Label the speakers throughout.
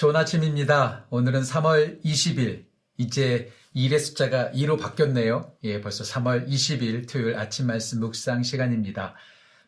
Speaker 1: 좋은 아침입니다. 오늘은 3월 20일. 이제 일의 숫자가 2로 바뀌었네요. 예, 벌써 3월 20일 토요일 아침 말씀 묵상 시간입니다.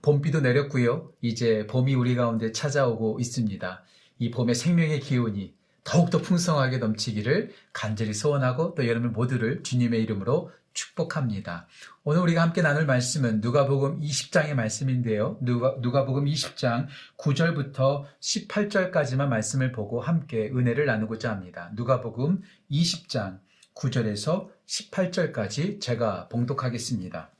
Speaker 1: 봄비도 내렸고요. 이제 봄이 우리 가운데 찾아오고 있습니다. 이 봄의 생명의 기운이 더욱더 풍성하게 넘치기를 간절히 소원하고 또 여러분 모두를 주님의 이름으로 축복합니다. 오늘 우리가 함께 나눌 말씀은 누가복음 20장의 말씀인데요. 누가, 누가복음 20장 9절부터 18절까지만 말씀을 보고 함께 은혜를 나누고자 합니다. 누가복음 20장 9절에서 18절까지 제가 봉독하겠습니다.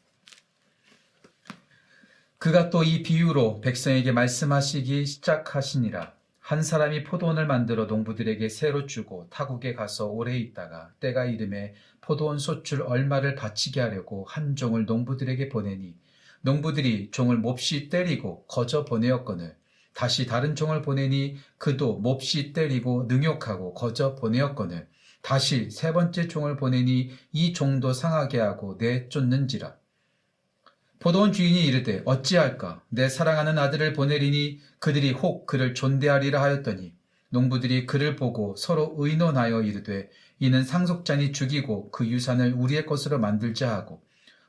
Speaker 1: 그가 또 이 비유로 백성에게 말씀하시기 시작하시니라. 한 사람이 포도원을 만들어 농부들에게 새로 주고 타국에 가서 오래 있다가 때가 이름에 포도원 소출 얼마를 바치게 하려고 한 종을 농부들에게 보내니 농부들이 종을 몹시 때리고 거저 보내었거늘. 다시 다른 종을 보내니 그도 몹시 때리고 능욕하고 거저 보내었거늘. 다시 세 번째 종을 보내니 이 종도 상하게 하고 내쫓는지라. 포도원 주인이 이르되 어찌할까? 내 사랑하는 아들을 보내리니 그들이 혹 그를 존대하리라 하였더니 농부들이 그를 보고 서로 의논하여 이르되 이는 상속자니 죽이고 그 유산을 우리의 것으로 만들자 하고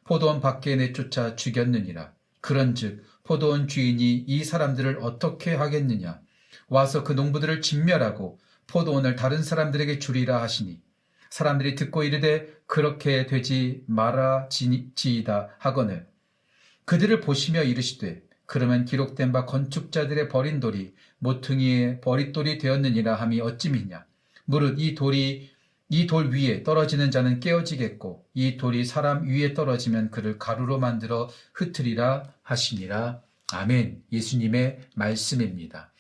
Speaker 1: 포도원 밖에 내쫓아 죽였느니라. 그런즉 포도원 주인이 이 사람들을 어떻게 하겠느냐? 와서 그 농부들을 진멸하고 포도원을 다른 사람들에게 주리라 하시니 사람들이 듣고 이르되 그렇게 되지 말아 지이다 하거늘. 그들을 보시며 이르시되 그러면 기록된 바 건축자들의 버린 돌이 모퉁이의 버릿돌이 되었느니라 함이 어찌미냐? 무릇 이 돌이 이 돌 위에 떨어지는 자는 깨어지겠고 이 돌이 사람 위에 떨어지면 그를 가루로 만들어 흩으리라 하시니라 아멘 예수님의 말씀입니다.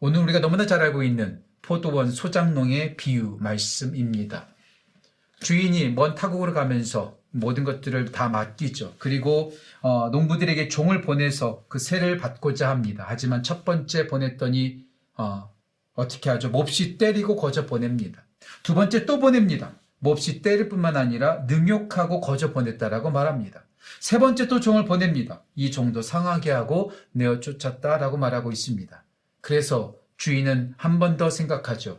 Speaker 1: 오늘 우리가 너무나 잘 알고 있는 포도원 소장농의 비유 말씀입니다. 주인이 먼 타국으로 가면서 모든 것들을 다 맡기죠. 그리고 어, 농부들에게 종을 보내서 그 세를 받고자 합니다. 하지만 첫 번째 보냈더니 어, 어떻게 하죠? 몹시 때리고 거저 보냅니다. 두 번째 또 보냅니다. 몹시 때릴 뿐만 아니라 능욕하고 거저 보냈다라고 말합니다. 세 번째 또 종을 보냅니다. 이 종도 상하게 하고 내어 쫓았다라고 말하고 있습니다. 그래서 주인은 한 번 더 생각하죠.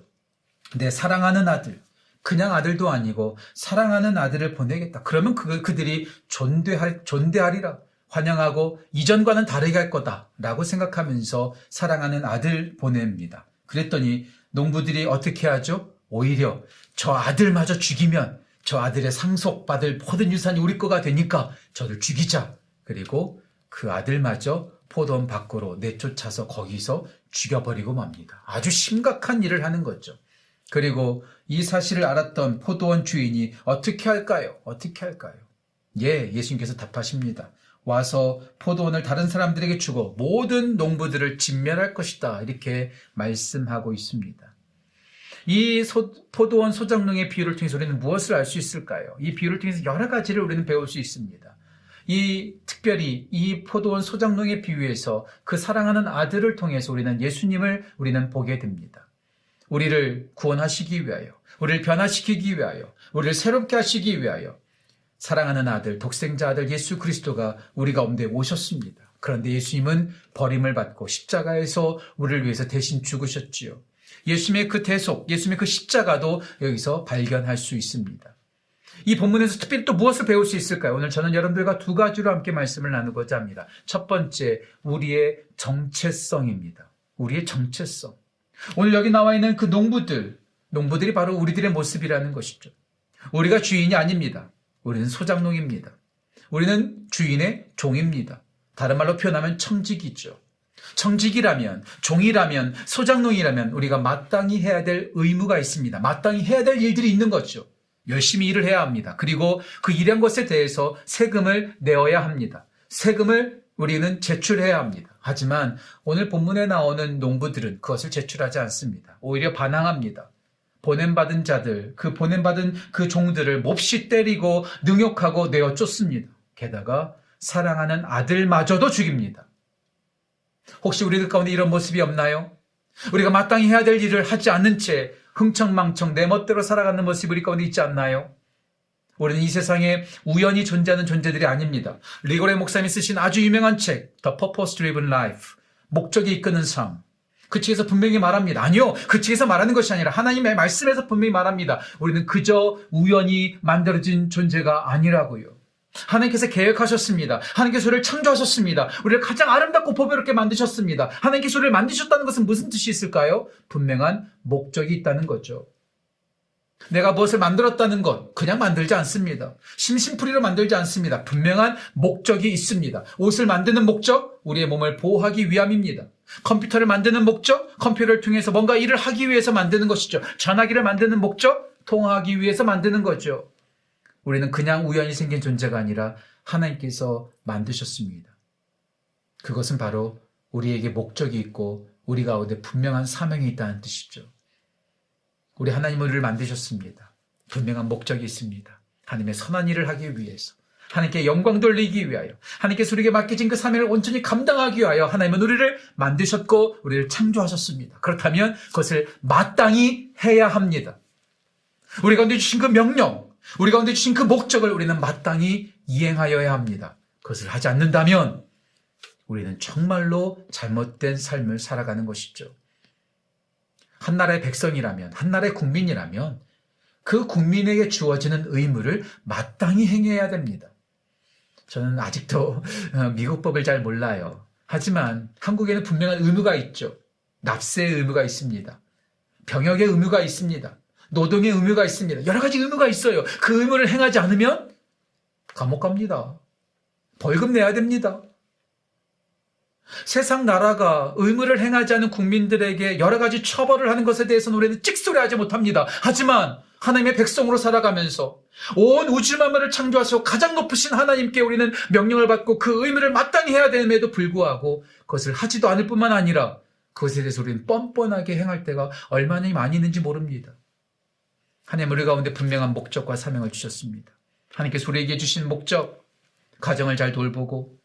Speaker 1: 내 사랑하는 아들, 그냥 아들도 아니고 사랑하는 아들을 보내겠다. 그러면 그, 그들이 존대할, 존대하리라. 환영하고 이전과는 다르게 할 거다라고 생각하면서 사랑하는 아들 보냅니다. 그랬더니 농부들이 어떻게 하죠? 오히려 저 아들마저 죽이면 저 아들의 상속받을 모든 유산이 우리 거가 되니까 저를 죽이자. 그리고 그 아들마저 포도원 밖으로 내쫓아서 거기서 죽여버리고 맙니다. 아주 심각한 일을 하는 거죠. 그리고 이 사실을 알았던 포도원 주인이 어떻게 할까요? 어떻게 할까요? 예, 예수님께서 답하십니다. 와서 포도원을 다른 사람들에게 주고 모든 농부들을 진멸할 것이다. 이렇게 말씀하고 있습니다. 이 소, 포도원 소장농의 비유를 통해서 우리는 무엇을 알 수 있을까요? 이 비유를 통해서 여러 가지를 우리는 배울 수 있습니다. 이 특별히 이 포도원 소장농의 비유에서 그 사랑하는 아들을 통해서 우리는 예수님을 우리는 보게 됩니다. 우리를 구원하시기 위하여, 우리를 변화시키기 위하여, 우리를 새롭게 하시기 위하여 사랑하는 아들, 독생자 아들 예수 그리스도가 우리 가운데 오셨습니다. 그런데 예수님은 버림을 받고 십자가에서 우리를 위해서 대신 죽으셨지요. 예수님의 그 대속, 예수님의 그 십자가도 여기서 발견할 수 있습니다. 이 본문에서 특별히 또 무엇을 배울 수 있을까요? 오늘 저는 여러분들과 두 가지로 함께 말씀을 나누고자 합니다. 첫 번째, 우리의 정체성입니다. 우리의 정체성. 오늘 여기 나와 있는 그 농부들, 농부들이 바로 우리들의 모습이라는 것이죠. 우리가 주인이 아닙니다. 우리는 소장농입니다. 우리는 주인의 종입니다. 다른 말로 표현하면 청직이죠. 청직이라면, 종이라면, 소장농이라면 우리가 마땅히 해야 될 의무가 있습니다. 마땅히 해야 될 일들이 있는 거죠. 열심히 일을 해야 합니다. 그리고 그 일한 것에 대해서 세금을 내어야 합니다. 세금을 우리는 제출해야 합니다. 하지만 오늘 본문에 나오는 농부들은 그것을 제출하지 않습니다. 오히려 반항합니다. 보냄받은 자들, 그 보냄받은 그 종들을 몹시 때리고 능욕하고 내어 쫓습니다. 게다가 사랑하는 아들마저도 죽입니다. 혹시 우리들 가운데 이런 모습이 없나요? 우리가 마땅히 해야 될 일을 하지 않는 채 흥청망청 내 멋대로 살아가는 모습이 우리 가운데 있지 않나요? 우리는 이 세상에 우연히 존재하는 존재들이 아닙니다. 리고레 목사님이 쓰신 아주 유명한 책 The Purpose Driven Life 목적이 이끄는 삶 그 책에서 분명히 말합니다. 아니요. 그 책에서 말하는 것이 아니라 하나님의 말씀에서 분명히 말합니다. 우리는 그저 우연히 만들어진 존재가 아니라고요. 하나님께서 계획하셨습니다. 하나님께서 우리를 창조하셨습니다. 우리를 가장 아름답고 보배롭게 만드셨습니다. 하나님께서 우리를 만드셨다는 것은 무슨 뜻이 있을까요? 분명한 목적이 있다는 거죠. 내가 무엇을 만들었다는 것, 그냥 만들지 않습니다. 심심풀이로 만들지 않습니다. 분명한 목적이 있습니다. 옷을 만드는 목적, 우리의 몸을 보호하기 위함입니다. 컴퓨터를 만드는 목적, 컴퓨터를 통해서 뭔가 일을 하기 위해서 만드는 것이죠. 전화기를 만드는 목적, 통화하기 위해서 만드는 거죠. 우리는 그냥 우연히 생긴 존재가 아니라 하나님께서 만드셨습니다. 그것은 바로 우리에게 목적이 있고 우리 가운데 분명한 사명이 있다는 뜻이죠. 우리 하나님 우리를 만드셨습니다. 분명한 목적이 있습니다. 하나님의 선한 일을 하기 위해서. 하나님께 영광 돌리기 위하여. 하나님께서 우리에게 맡겨진 그 사명을 온전히 감당하기 위하여 하나님은 우리를 만드셨고 우리를 창조하셨습니다. 그렇다면 그것을 마땅히 해야 합니다. 우리 가운데 주신 그 명령, 우리 가운데 주신 그 목적을 우리는 마땅히 이행하여야 합니다. 그것을 하지 않는다면 우리는 정말로 잘못된 삶을 살아가는 것이죠. 한 나라의 백성이라면, 한 나라의 국민이라면 그 국민에게 주어지는 의무를 마땅히 행해야 됩니다. 저는 아직도 어, 미국법을 잘 몰라요. 하지만 한국에는 분명한 의무가 있죠. 납세의 의무가 있습니다. 병역의 의무가 있습니다. 노동의 의무가 있습니다. 여러 가지 의무가 있어요. 그 의무를 행하지 않으면 감옥 갑니다. 벌금 내야 됩니다. 세상 나라가 의무를 행하지 않은 국민들에게 여러 가지 처벌을 하는 것에 대해서는 우리는 찍소리하지 못합니다. 하지만 하나님의 백성으로 살아가면서 온 우주 만물을 창조하시고 가장 높으신 하나님께 우리는 명령을 받고 그 의무를 마땅히 해야 됨에도 불구하고 그것을 하지도 않을 뿐만 아니라 그것에 대해서 우리는 뻔뻔하게 행할 때가 얼마나 많이 있는지 모릅니다. 하나님 우리 가운데 분명한 목적과 사명을 주셨습니다. 하나님께서 우리에게 주신 목적, 가정을 잘 돌보고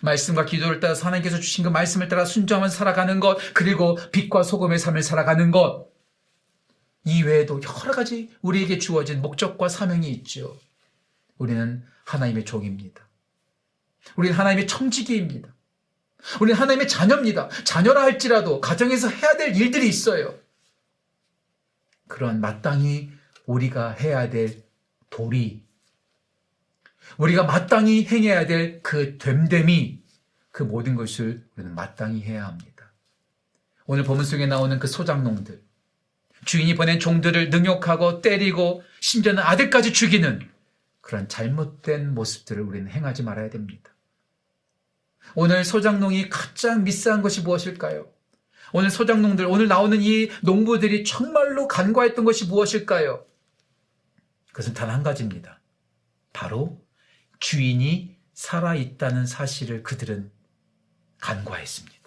Speaker 1: 말씀과 기도를 따라 하나님께서 주신 그 말씀을 따라 순종하면서 살아가는 것, 그리고 빛과 소금의 삶을 살아가는 것, 이외에도 여러 가지 우리에게 주어진 목적과 사명이 있죠. 우리는 하나님의 종입니다. 우리는 하나님의 청지기입니다. 우리는 하나님의 자녀입니다. 자녀라 할지라도 가정에서 해야 될 일들이 있어요. 그런 마땅히 우리가 해야 될 도리, 우리가 마땅히 행해야 될 그 됨됨이, 그 모든 것을 우리는 마땅히 해야 합니다. 오늘 본문 속에 나오는 그 소장농들, 주인이 보낸 종들을 능욕하고 때리고 심지어는 아들까지 죽이는 그런 잘못된 모습들을 우리는 행하지 말아야 됩니다. 오늘 소장농이 가장 미스한 것이 무엇일까요? 오늘 소장농들, 오늘 나오는 이 농부들이 정말로 간과했던 것이 무엇일까요? 그것은 단 한 가지입니다. 바로 주인이 살아있다는 사실을 그들은 간과했습니다.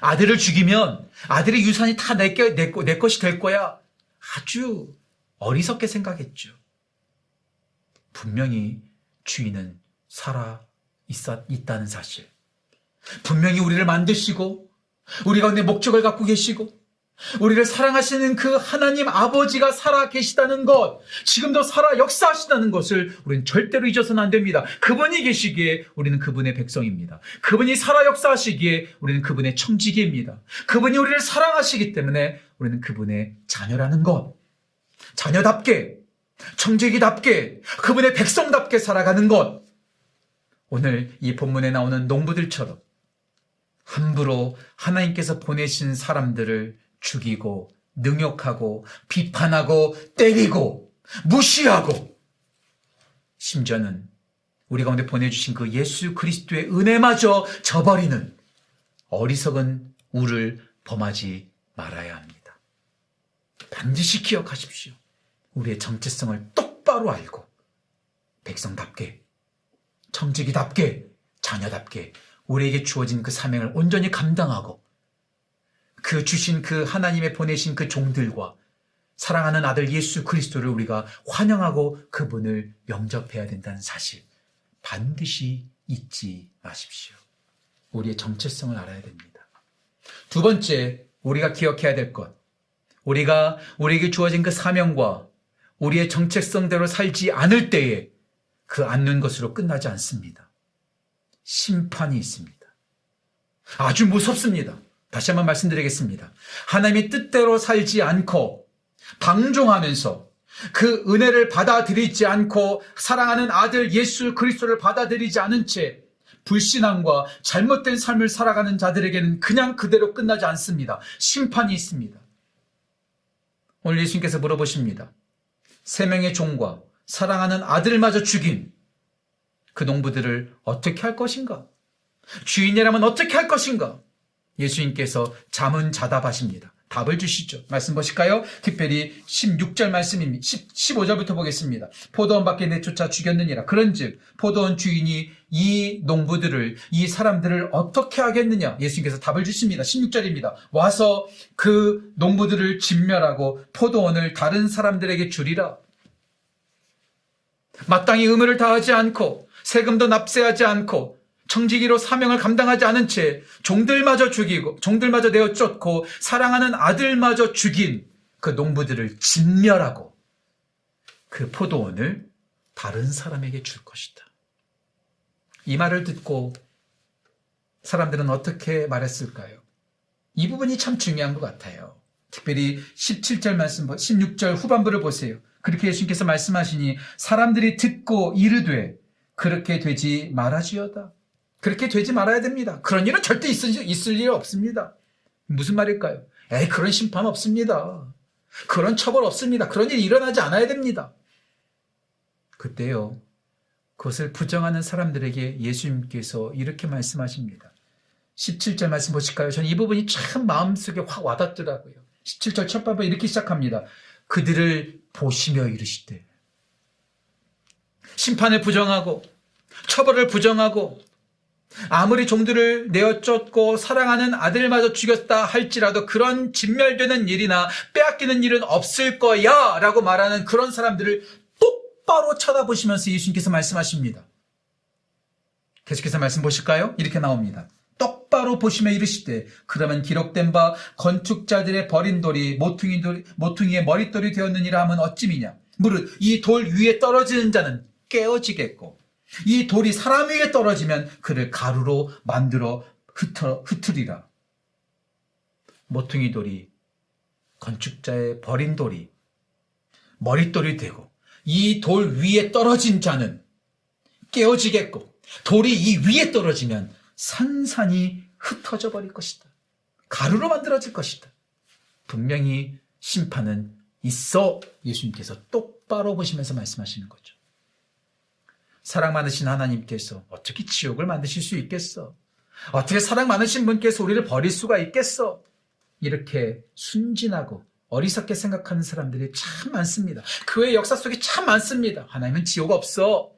Speaker 1: 아들을 죽이면 아들의 유산이 다 내, 내, 내 것이 될 거야. 아주 어리석게 생각했죠. 분명히 주인은 살아 있었, 있다는 사실. 분명히 우리를 만드시고, 우리 가운데 목적을 갖고 계시고, 우리를 사랑하시는 그 하나님 아버지가 살아 계시다는 것, 지금도 살아 역사하시다는 것을 우리는 절대로 잊어서는 안 됩니다. 그분이 계시기에 우리는 그분의 백성입니다. 그분이 살아 역사하시기에 우리는 그분의 청지기입니다. 그분이 우리를 사랑하시기 때문에 우리는 그분의 자녀라는 것. 자녀답게, 청지기답게, 그분의 백성답게 살아가는 것. 오늘 이 본문에 나오는 농부들처럼 함부로 하나님께서 보내신 사람들을 죽이고 능욕하고 비판하고 때리고 무시하고 심지어는 우리 가운데 보내주신 그 예수 그리스도의 은혜마저 저버리는 어리석은 우를 범하지 말아야 합니다. 반드시 기억하십시오. 우리의 정체성을 똑바로 알고 백성답게 청지기답게 자녀답게 우리에게 주어진 그 사명을 온전히 감당하고 그 주신 그 하나님의 보내신 그 종들과 사랑하는 아들 예수 그리스도를 우리가 환영하고 그분을 영접해야 된다는 사실 반드시 잊지 마십시오. 우리의 정체성을 알아야 됩니다. 두 번째, 우리가 기억해야 될 것. 우리가 우리에게 주어진 그 사명과 우리의 정체성대로 살지 않을 때에 그 않는 것으로 끝나지 않습니다. 심판이 있습니다. 아주 무섭습니다. 다시 한번 말씀드리겠습니다. 하나님의 뜻대로 살지 않고 방종하면서 그 은혜를 받아들이지 않고 사랑하는 아들 예수 그리스도를 받아들이지 않은 채 불신앙과 잘못된 삶을 살아가는 자들에게는 그냥 그대로 끝나지 않습니다. 심판이 있습니다. 오늘 예수님께서 물어보십니다. 세 명의 종과 사랑하는 아들마저 죽인 그 농부들을 어떻게 할 것인가? 주인이라면 어떻게 할 것인가? 예수님께서 잠은 자답하십니다. 답을 주시죠. 말씀 보실까요? 특별히 16절 말씀입니다. 15절부터 보겠습니다. 포도원 밖에 내쫓아 죽였느니라. 그런즉 포도원 주인이 이 농부들을 이 사람들을 어떻게 하겠느냐? 예수님께서 답을 주십니다. 16절입니다. 와서 그 농부들을 진멸하고 포도원을 다른 사람들에게 주리라. 마땅히 의무를 다하지 않고 세금도 납세하지 않고 청지기로 사명을 감당하지 않은 채 종들마저 죽이고 종들마저 내어 쫓고 사랑하는 아들마저 죽인 그 농부들을 진멸하고 그 포도원을 다른 사람에게 줄 것이다. 이 말을 듣고 사람들은 어떻게 말했을까요? 이 부분이 참 중요한 것 같아요. 특별히 17절 말씀, 16절 후반부를 보세요. 그렇게 예수님께서 말씀하시니 사람들이 듣고 이르되 그렇게 되지 말아지어다. 그렇게 되지 말아야 됩니다. 그런 일은 절대 있을, 있을 일 없습니다. 무슨 말일까요? 에이, 그런 심판 없습니다. 그런 처벌 없습니다. 그런 일이 일어나지 않아야 됩니다. 그때요, 그것을 부정하는 사람들에게 예수님께서 이렇게 말씀하십니다. 17절 말씀 보실까요? 저는 이 부분이 참 마음속에 확 와닿더라고요. 17절 첫 밥을 이렇게 시작합니다. 그들을 보시며 이르시되 심판을 부정하고 처벌을 부정하고 아무리 종들을 내어 쫓고 사랑하는 아들마저 죽였다 할지라도 그런 진멸되는 일이나 빼앗기는 일은 없을 거야 라고 말하는 그런 사람들을 똑바로 쳐다보시면서 예수님께서 말씀하십니다. 계속해서 말씀 보실까요? 이렇게 나옵니다. 똑바로 보시며 이르시되 그러면 기록된 바 건축자들의 버린 돌이 모퉁이 돌, 모퉁이의 머릿돌이 되었느니라 하면 어찌미냐 무릇 이 돌 위에 떨어지는 자는 깨어지겠고 이 돌이 사람 위에 떨어지면 그를 가루로 만들어 흩어, 흩으리라. 모퉁이 돌이 건축자의 버린 돌이 머릿돌이 되고 이 돌 위에 떨어진 자는 깨어지겠고 돌이 이 위에 떨어지면 산산이 흩어져 버릴 것이다. 가루로 만들어질 것이다. 분명히 심판은 있어 예수님께서 똑바로 보시면서 말씀하시는 거죠. 사랑 많으신 하나님께서 어떻게 지옥을 만드실 수 있겠어? 어떻게 사랑 많으신 분께서 우리를 버릴 수가 있겠어? 이렇게 순진하고 어리석게 생각하는 사람들이 참 많습니다. 그외 역사 속에 참 많습니다. 하나님은 지옥 없어.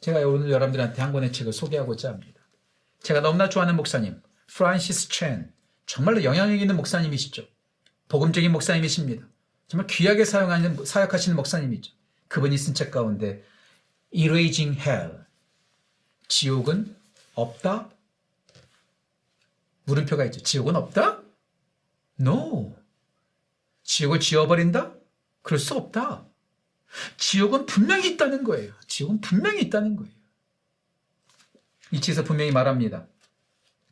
Speaker 1: 제가 오늘 여러분들한테 한 권의 책을 소개하고자 합니다. 제가 너무나 좋아하는 목사님, 프란시스 첸. 정말로 영향력 있는 목사님이시죠. 복음적인 목사님이십니다. 정말 귀하게 사용하는, 사역하시는 목사님이죠. 그분이 쓴 책 가운데 Erasing Hell 지옥은 없다? 물음표가 있죠. 지옥은 없다? No. 지옥을 지워버린다? 그럴 수 없다. 지옥은 분명히 있다는 거예요. 지옥은 분명히 있다는 거예요. 이 책에서 분명히 말합니다.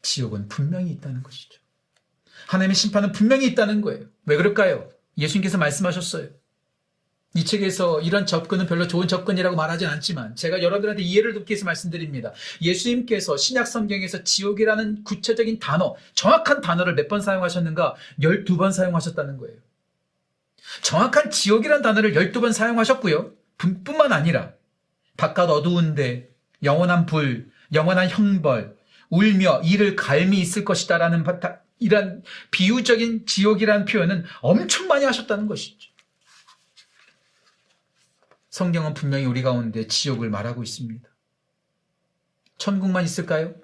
Speaker 1: 지옥은 분명히 있다는 것이죠. 하나님의 심판은 분명히 있다는 거예요. 왜 그럴까요? 예수님께서 말씀하셨어요. 이 책에서 이런 접근은 별로 좋은 접근이라고 말하진 않지만 제가 여러분들한테 이해를 돕기 위해서 말씀드립니다. 예수님께서 신약 성경에서 지옥이라는 구체적인 단어, 정확한 단어를 몇 번 사용하셨는가? 12번 사용하셨다는 거예요. 정확한 지옥이라는 단어를 12번 사용하셨고요. 뿐만 아니라 바깥 어두운데 영원한 불, 영원한 형벌, 울며 이를 갈미 있을 것이다라는 이런 비유적인 지옥이라는 표현은 엄청 많이 하셨다는 것이죠. 성경은 분명히 우리 가운데 지옥을 말하고 있습니다. 천국만 있을까요?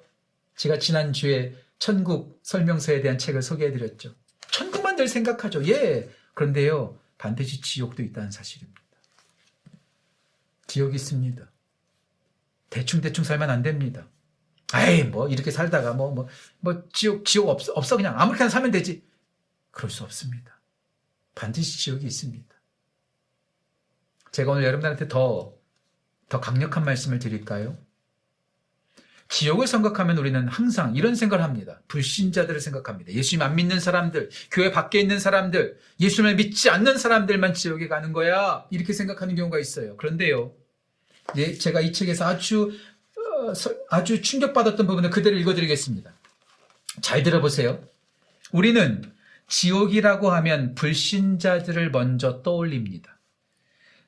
Speaker 1: 제가 지난주에 천국 설명서에 대한 책을 소개해 드렸죠. 천국만 늘 생각하죠. 예. 그런데요, 반드시 지옥도 있다는 사실입니다. 지옥이 있습니다. 대충대충 살면 안 됩니다. 에이, 뭐, 이렇게 살다가 뭐, 뭐, 뭐, 지옥, 지옥 없어, 없어. 그냥 아무렇게나 살면 되지. 그럴 수 없습니다. 반드시 지옥이 있습니다. 제가 오늘 여러분들한테 더, 더 강력한 말씀을 드릴까요? 지옥을 생각하면 우리는 항상 이런 생각을 합니다. 불신자들을 생각합니다. 예수님 안 믿는 사람들, 교회 밖에 있는 사람들, 예수님을 믿지 않는 사람들만 지옥에 가는 거야. 이렇게 생각하는 경우가 있어요. 그런데요. 예, 제가 이 책에서 아주 어, 아주 충격받았던 부분을 그대로 읽어드리겠습니다. 잘 들어보세요. 우리는 지옥이라고 하면 불신자들을 먼저 떠올립니다.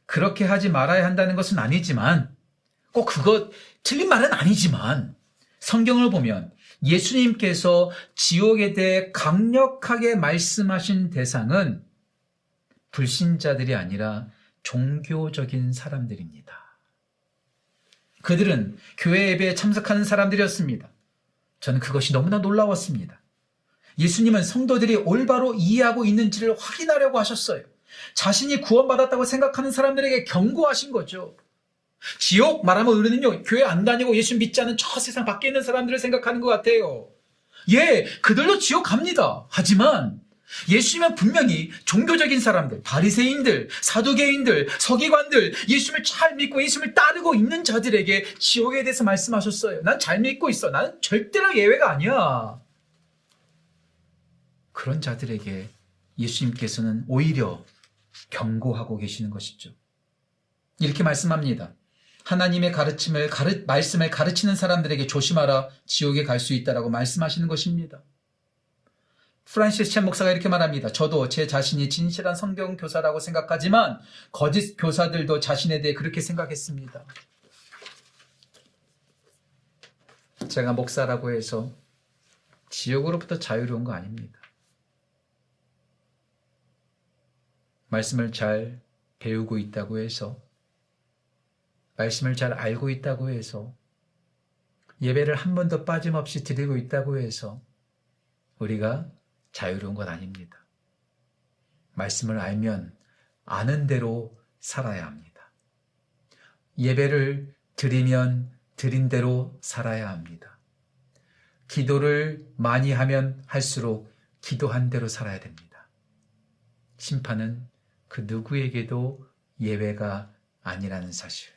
Speaker 1: 그렇게 하지 말아야 한다는 것은 아니지만 꼭 그것 틀린 말은 아니지만 성경을 보면 예수님께서 지옥에 대해 강력하게 말씀하신 대상은 불신자들이 아니라 종교적인 사람들입니다. 그들은 교회 예배에 참석하는 사람들이었습니다. 저는 그것이 너무나 놀라웠습니다. 예수님은 성도들이 올바로 이해하고 있는지를 확인하려고 하셨어요. 자신이 구원받았다고 생각하는 사람들에게 경고하신 거죠. 지옥 말하면 우리는요, 교회 안 다니고 예수 믿지 않은 저 세상 밖에 있는 사람들을 생각하는 것 같아요. 예, 그들도 지옥 갑니다. 하지만 예수님은 분명히 종교적인 사람들, 바리새인들, 사두개인들, 서기관들, 예수님을 잘 믿고 예수님을 따르고 있는 자들에게 지옥에 대해서 말씀하셨어요. 난 잘 믿고 있어. 나는 절대로 예외가 아니야. 그런 자들에게 예수님께서는 오히려 경고하고 계시는 것이죠. 이렇게 말씀합니다. 하나님의 가르침을 가르, 말씀을 가르치는 사람들에게 조심하라 지옥에 갈 수 있다라고 말씀하시는 것입니다. 프란시스 첸 목사가 이렇게 말합니다. 저도 제 자신이 진실한 성경 교사라고 생각하지만 거짓 교사들도 자신에 대해 그렇게 생각했습니다. 제가 목사라고 해서 지옥으로부터 자유로운 거 아닙니다. 말씀을 잘 배우고 있다고 해서, 말씀을 잘 알고 있다고 해서, 예배를 한 번도 빠짐없이 드리고 있다고 해서, 우리가 자유로운 건 아닙니다. 말씀을 알면 아는 대로 살아야 합니다. 예배를 드리면 드린 대로 살아야 합니다. 기도를 많이 하면 할수록 기도한 대로 살아야 됩니다. 심판은 그 누구에게도 예외가 아니라는 사실.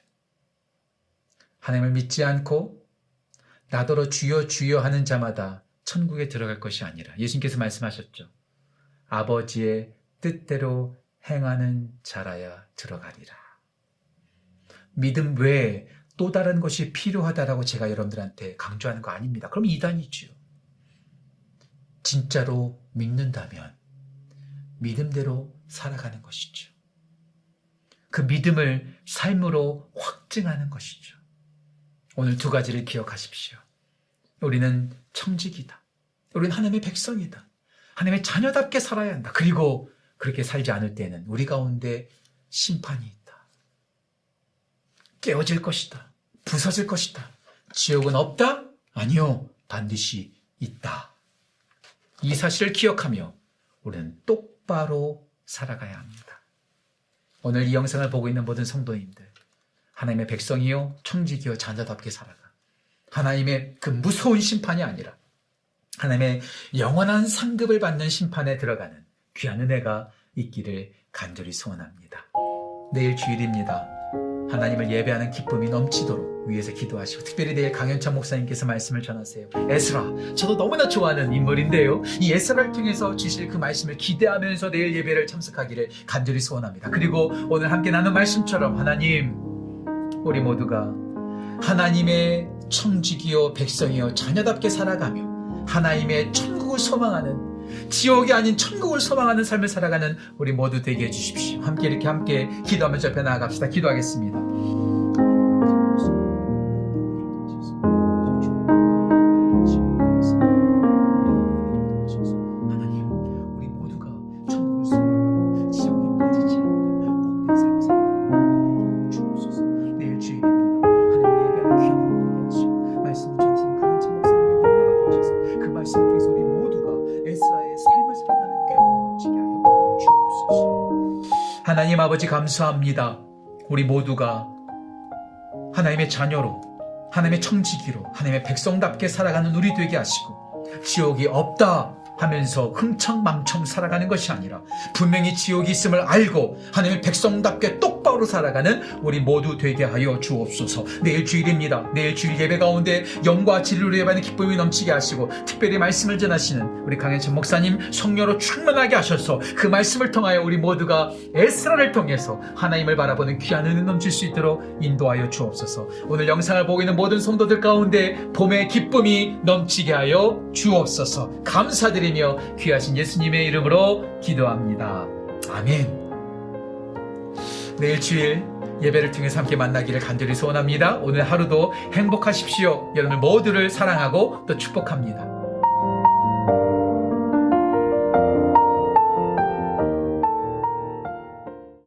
Speaker 1: 하나님을 믿지 않고 나더러 주여 주여 하는 자마다 천국에 들어갈 것이 아니라 예수님께서 말씀하셨죠. 아버지의 뜻대로 행하는 자라야 들어가리라. 믿음 외에 또 다른 것이 필요하다라고 제가 여러분들한테 강조하는 거 아닙니다. 그럼 이단이죠. 진짜로 믿는다면 믿음대로 살아가는 것이죠. 그 믿음을 삶으로 확증하는 것이죠. 오늘 두 가지를 기억하십시오. 우리는 청직이다. 우리는 하나님의 백성이다. 하나님의 자녀답게 살아야 한다. 그리고 그렇게 살지 않을 때는 우리 가운데 심판이 있다. 깨어질 것이다. 부서질 것이다. 지옥은 없다? 아니요. 반드시 있다. 이 사실을 기억하며 우리는 똑바로 살아가야 합니다. 오늘 이 영상을 보고 있는 모든 성도님들, 하나님의 백성이요, 청지기요, 자녀답게 살아가. 하나님의 그 무서운 심판이 아니라 하나님의 영원한 상급을 받는 심판에 들어가는 귀한 은혜가 있기를 간절히 소원합니다. 내일 주일입니다. 하나님을 예배하는 기쁨이 넘치도록 위에서 기도하시고 특별히 내일 강현찬 목사님께서 말씀을 전하세요. 에스라, 저도 너무나 좋아하는 인물인데요. 이 에스라를 통해서 주실 그 말씀을 기대하면서 내일 예배를 참석하기를 간절히 소원합니다. 그리고 오늘 함께 나눈 말씀처럼 하나님, 우리 모두가 하나님의 청지기요 백성이요 자녀답게 살아가며 하나님의 천국을 소망하는 지옥이 아닌 천국을 소망하는 삶을 살아가는 우리 모두 되게 해주십시오. 함께 이렇게 함께 기도하면서 옆에 나아갑시다. 기도하겠습니다. 아버지 감사합니다. 우리 모두가 하나님의 자녀로, 하나님의 청지기로, 하나님의 백성답게 살아가는 우리 되게 하시고, 지옥이 없다 하면서 흥청망청 살아가는 것이 아니라 분명히 지옥이 있음을 알고 하나님의 백성답게 똑 바로 살아가는 우리 모두 되게 하여 주옵소서. 내일 주일입니다. 내일 주일 예배 가운데 영과 진리로 예배하는 기쁨이 넘치게 하시고 특별히 말씀을 전하시는 우리 강현천 목사님 성령으로 충만하게 하셔서 그 말씀을 통하여 우리 모두가 에스라를 통해서 하나님을 바라보는 귀한 은혜 넘칠 수 있도록 인도하여 주옵소서. 오늘 영상을 보고 있는 모든 성도들 가운데 봄의 기쁨이 넘치게 하여 주옵소서. 감사드리며 귀하신 예수님의 이름으로 기도합니다. 아멘. 내일 주일 예배를 통해서 함께 만나기를 간절히 소원합니다. 오늘 하루도 행복하십시오. 여러분 모두를 사랑하고 또 축복합니다.